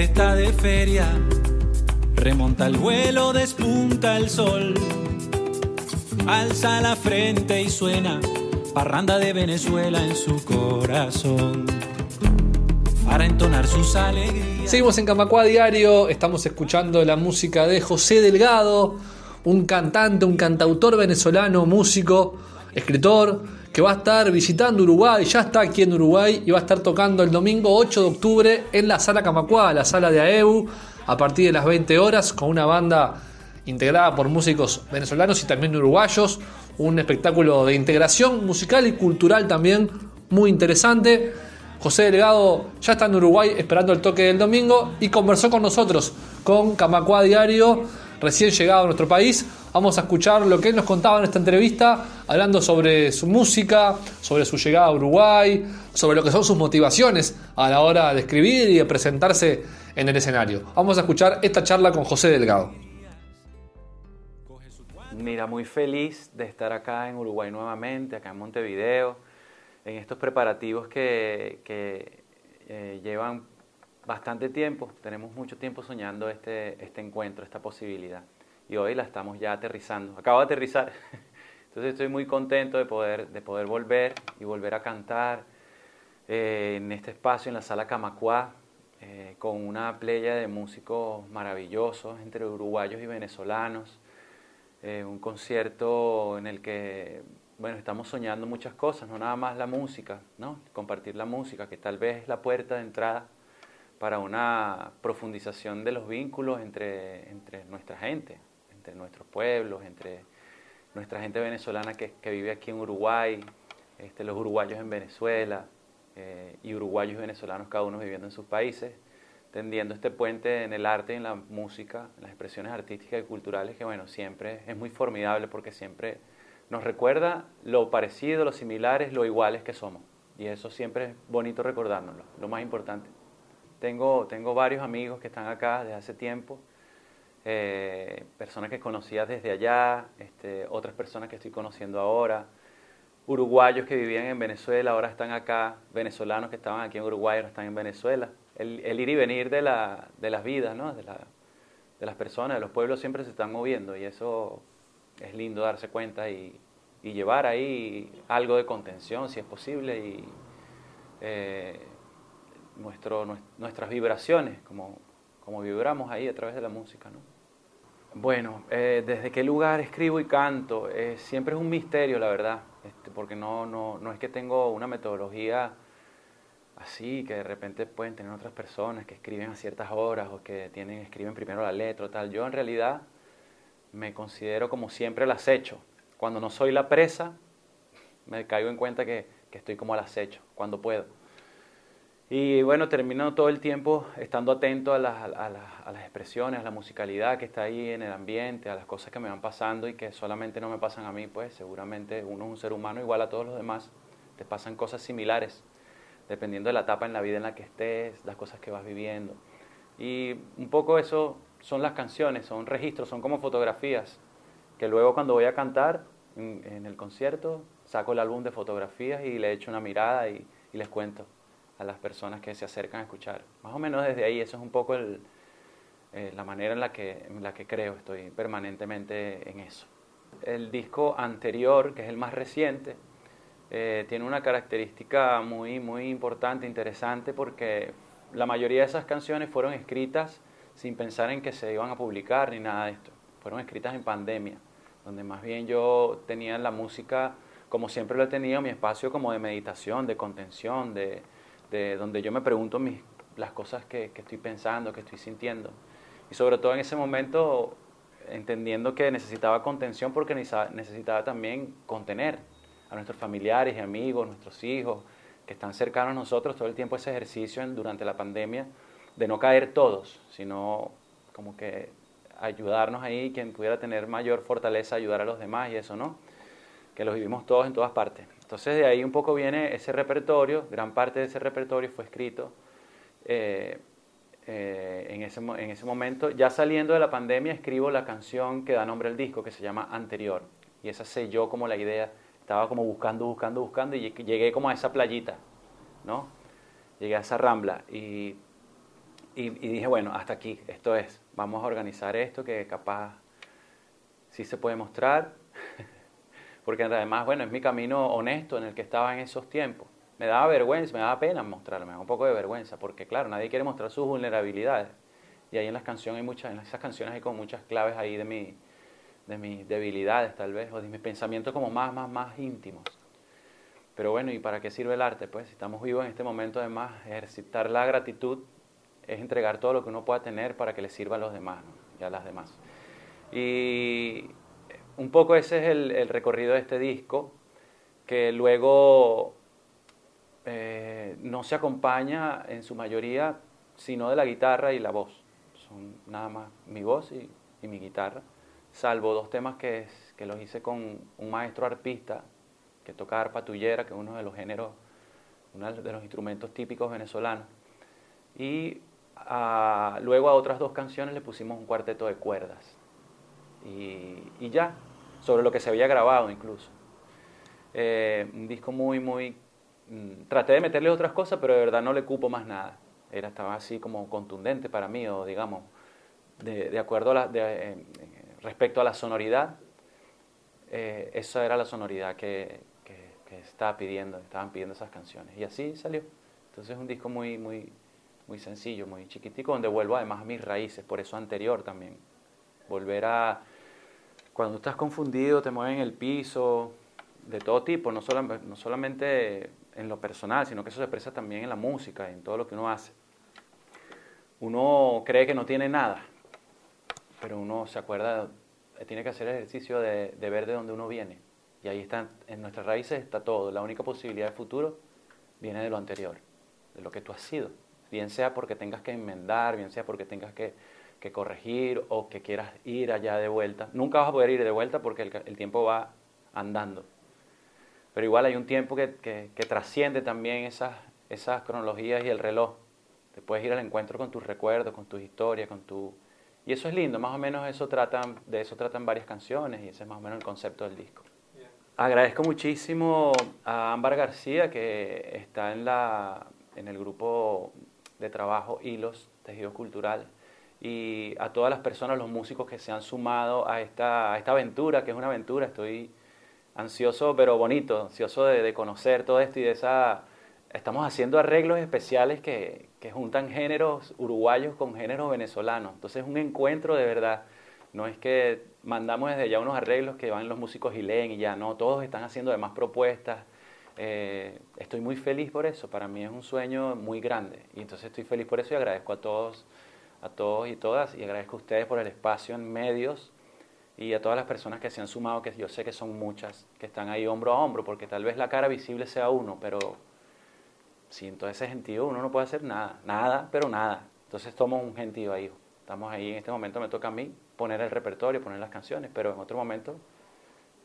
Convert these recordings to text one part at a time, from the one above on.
gente está de feria. Remonta el vuelo, despunta el sol. Alza la frente y suena parranda de Venezuela en su corazón. Para entonar sus alegrías. Seguimos en Camacua Diario, estamos escuchando la música de José Delgado, un cantante, un cantautor venezolano, músico, escritor, que va a estar visitando Uruguay, ya está aquí en Uruguay y va a estar tocando el domingo 8 de octubre en la sala Camacua, la sala de AEU, a partir de las 20 horas, con una banda integrada por músicos venezolanos y también uruguayos, un espectáculo de integración musical y cultural también muy interesante. José Delgado ya está en Uruguay esperando el toque del domingo y conversó con nosotros, con Camacua Diario, recién llegado a nuestro país. Vamos a escuchar lo que él nos contaba en esta entrevista, hablando sobre su música, sobre su llegada a Uruguay, sobre lo que son sus motivaciones a la hora de escribir y de presentarse en el escenario. Vamos a escuchar esta charla con José Delgado. Mira, muy feliz de estar acá en Uruguay nuevamente, acá en Montevideo en estos preparativos que, eh, llevan bastante tiempo, tenemos mucho tiempo soñando este, este encuentro, esta posibilidad. Y hoy la estamos ya aterrizando. Acabo de aterrizar. Entonces estoy muy contento de poder, de poder volver y volver a cantar eh, en este espacio, en la sala Camacuá, eh, con una playa de músicos maravillosos entre uruguayos y venezolanos. un concierto en el que bueno, estamos soñando muchas cosas, no nada más la música, ¿no? Compartir la música, que tal vez es la puerta de entrada para una profundización de los vínculos entre, entre nuestra gente, entre nuestros pueblos, entre nuestra gente venezolana que, que vive aquí en Uruguay, este, los uruguayos en Venezuela eh, y uruguayos y venezolanos cada uno viviendo en sus países, tendiendo este puente en el arte, en la música, en las expresiones artísticas y culturales que bueno, siempre es muy formidable porque siempre nos recuerda lo parecido, lo similares, lo iguales que somos. Y eso siempre es bonito recordárnoslo, lo más importante. Tengo, tengo varios amigos que están acá desde hace tiempo, eh, personas que conocía desde allá, este, otras personas que estoy conociendo ahora, uruguayos que vivían en Venezuela, ahora están acá, venezolanos que estaban aquí en Uruguay, ahora están en Venezuela. El, ir y venir de, la, de las vidas, ¿no? de, la, de las personas, de los pueblos siempre se están moviendo y eso es lindo darse cuenta y, llevar ahí algo de contención, si es posible, eh, nuestras vibraciones, como, como vibramos ahí a través de la música. ¿no? Bueno, eh, desde qué lugar escribo y canto, eh, siempre es un misterio, la verdad, este, porque no, no, no es que tengo una metodología así, que de repente pueden tener otras personas que escriben a ciertas horas o que tienen, escriben primero la letra o tal. Yo en realidad me considero como siempre el acecho. Cuando no soy la presa, me caigo en cuenta que, estoy como al acecho, cuando puedo. Y bueno, termino todo el tiempo estando atento a las, a, las, expresiones, a la musicalidad que está ahí en el ambiente, a las cosas que me van pasando y que solamente no me pasan a mí, pues seguramente uno es un ser humano igual a todos los demás, te pasan cosas similares, dependiendo de la etapa en la vida en la que estés, las cosas que vas viviendo. Y un poco eso son las canciones, son registros, son como fotografías, que luego cuando voy a cantar en, el concierto, saco el álbum de fotografías y le echo una mirada y, les cuento a las personas que se acercan a escuchar. Más o menos desde ahí, eso es un poco el, eh, la manera en la, que, en la que creo, estoy permanentemente en eso. El disco anterior, que es el más reciente, eh, tiene una característica muy, muy importante, interesante, porque la mayoría de esas canciones fueron escritas sin pensar en que se iban a publicar ni nada de esto. Fueron escritas en pandemia, donde más bien yo tenía la música, como siempre lo he tenido, mi espacio como de meditación, de contención, de, donde yo me pregunto mis, las cosas que, que estoy pensando, que estoy sintiendo. Y sobre todo en ese momento entendiendo que necesitaba contención porque necesitaba también contener a nuestros familiares y amigos, nuestros hijos, que están cercanos a nosotros todo el tiempo ese ejercicio durante la pandemia de no caer todos, sino como que ayudarnos ahí, quien pudiera tener mayor fortaleza, ayudar a los demás y eso, ¿no? Que los vivimos todos en todas partes. Entonces de ahí un poco viene ese repertorio, gran parte de ese repertorio fue escrito eh, eh, en, ese, en ese momento. Ya saliendo de la pandemia escribo la canción que da nombre al disco, que se llama Anterior. Y esa selló como la idea, estaba como buscando, buscando, buscando y llegué como a esa playita, ¿no? Llegué a esa rambla y y, dije, bueno, hasta aquí, esto es, vamos a organizar esto que capaz sí se puede mostrar, porque además, bueno, es mi camino honesto en el que estaba en esos tiempos. Me daba vergüenza, me daba pena mostrarme, un poco de vergüenza, porque claro, nadie quiere mostrar sus vulnerabilidades. Y ahí en las canciones hay muchas, en esas canciones hay como muchas claves ahí de mi, de mis debilidades tal vez, o de mis pensamientos como más, más, más íntimos. Pero bueno, ¿y para qué sirve el arte? Pues si estamos vivos en este momento, además, ejercitar la gratitud es entregar todo lo que uno pueda tener para que le sirva a los demás y a las demás. Y un poco ese es el, recorrido de este disco, que luego eh, no se acompaña en su mayoría sino de la guitarra y la voz. Son nada más mi voz y, mi guitarra, salvo dos temas que, los hice con un maestro arpista que toca arpa tuyera, que es uno de los géneros, uno de los instrumentos típicos venezolanos. Y luego a otras dos canciones le pusimos un cuarteto de cuerdas. Y, ya, sobre lo que se había grabado incluso. Eh, un disco muy, muy... Mm, traté de meterle otras cosas, pero de verdad no le cupo más nada. Era, estaba así como contundente para mí, o digamos, de, acuerdo a eh, respecto a la sonoridad, eh, esa era la sonoridad que, que, estaba pidiendo, estaban pidiendo esas canciones. Y así salió. Entonces es un disco muy, muy, muy sencillo, muy chiquitico, donde vuelvo además a mis raíces, por eso anterior también. Volver a, cuando estás confundido, te mueven el piso, de todo tipo, no, no solamente en lo personal, sino que eso se expresa también en la música, en todo lo que uno hace. Uno cree que no tiene nada, pero uno se acuerda, tiene que hacer el ejercicio de, de ver de dónde uno viene. Y ahí está, en nuestras raíces está todo. La única posibilidad de futuro viene de lo anterior, de lo que tú has sido bien sea porque tengas que enmendar, bien sea porque tengas que, corregir o que quieras ir allá de vuelta. Nunca vas a poder ir de vuelta porque el, tiempo va andando. Pero igual hay un tiempo que, trasciende también esas, esas cronologías y el reloj. Te puedes ir al encuentro con tus recuerdos, con tus historias, con tu... Y eso es lindo, más o menos eso tratan, de eso tratan varias canciones y ese es más o menos el concepto del disco. Agradezco muchísimo a Ámbar García que está en, la, en el grupo de trabajo Hilos, Tejido Cultural, y a todas las personas, los músicos que se han sumado a esta, esta aventura, que es una aventura, estoy ansioso pero bonito, ansioso de, conocer todo esto y de esa... Estamos haciendo arreglos especiales que, que juntan géneros uruguayos con géneros venezolanos, entonces es un encuentro de verdad. No es que mandamos desde ya unos arreglos que van los músicos y leen y ya, no, todos están haciendo además propuestas, eh, estoy muy feliz por eso, para mí es un sueño muy grande y entonces estoy feliz por eso y agradezco a todos, a todos y todas y agradezco a ustedes por el espacio en medios y a todas las personas que se han sumado, que yo sé que son muchas, que están ahí hombro a hombro, porque tal vez la cara visible sea uno, pero sin todo ese gentío uno no puede hacer nada, nada, pero nada. Entonces tomo un gentío ahí. Estamos ahí, en este momento me toca a mí poner el repertorio, poner las canciones, pero en otro momento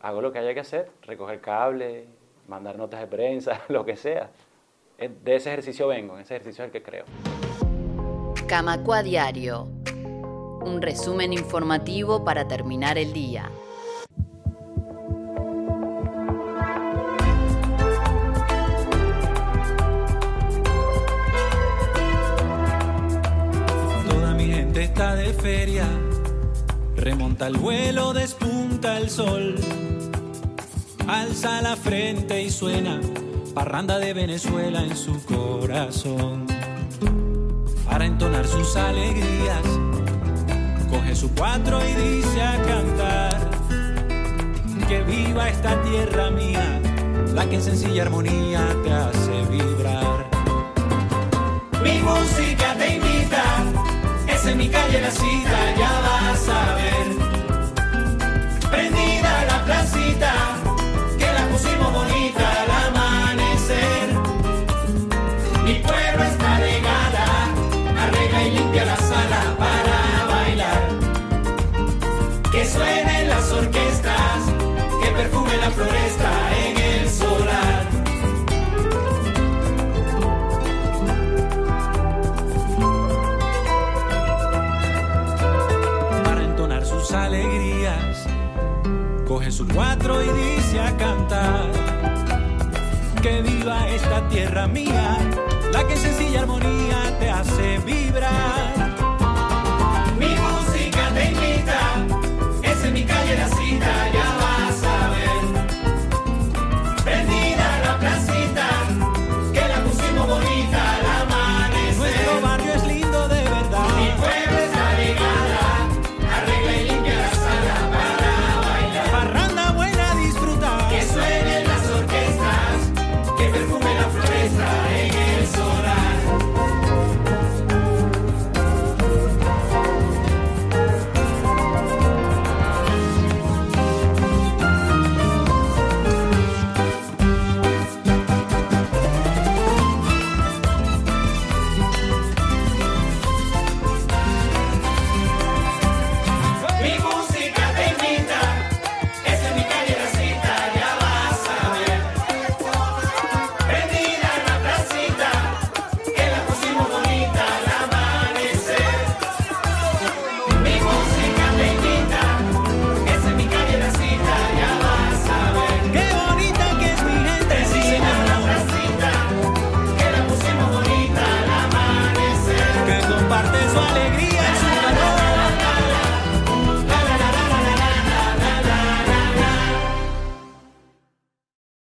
hago lo que haya que hacer, recoger cable, mandar notas de prensa, lo que sea. De ese ejercicio vengo, en ese ejercicio es el que creo. Camacua Diario. Un resumen informativo para terminar el día. Toda mi gente está de feria. Remonta el vuelo, despunta el sol alza la frente y suena parranda de Venezuela en su corazón. Para entonar sus alegrías, coge su cuatro y dice a cantar que viva esta tierra mía, la que en sencilla armonía te hace vibrar. Mi música te invita, es en mi calle la cita,